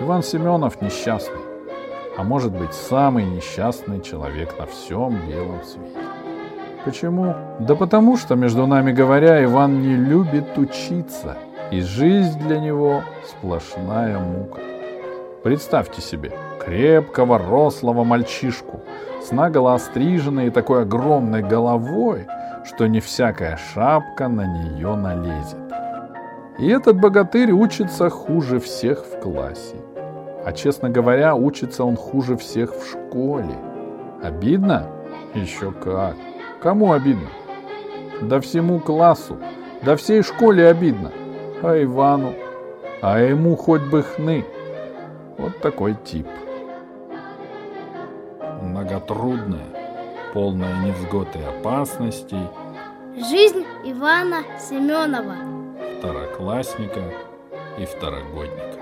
Иван Семенов несчастный, а может быть самый несчастный человек на всем белом свете. Почему? Да потому что, между нами говоря, Иван не любит учиться, и жизнь для него сплошная мука. Представьте себе крепкого, рослого мальчишку с наголо остриженной и такой огромной головой, что не всякая шапка на нее налезет. И этот богатырь учится хуже всех в классе. А, честно говоря, учится он хуже всех в школе. Обидно? Еще как. Кому обидно? Да всему классу, да всей школе обидно. А Ивану? А ему хоть бы хны. Вот такой тип. Многотрудная, полная невзгод и опасностей. Жизнь Ивана Семенова. Второклассника и второгодника.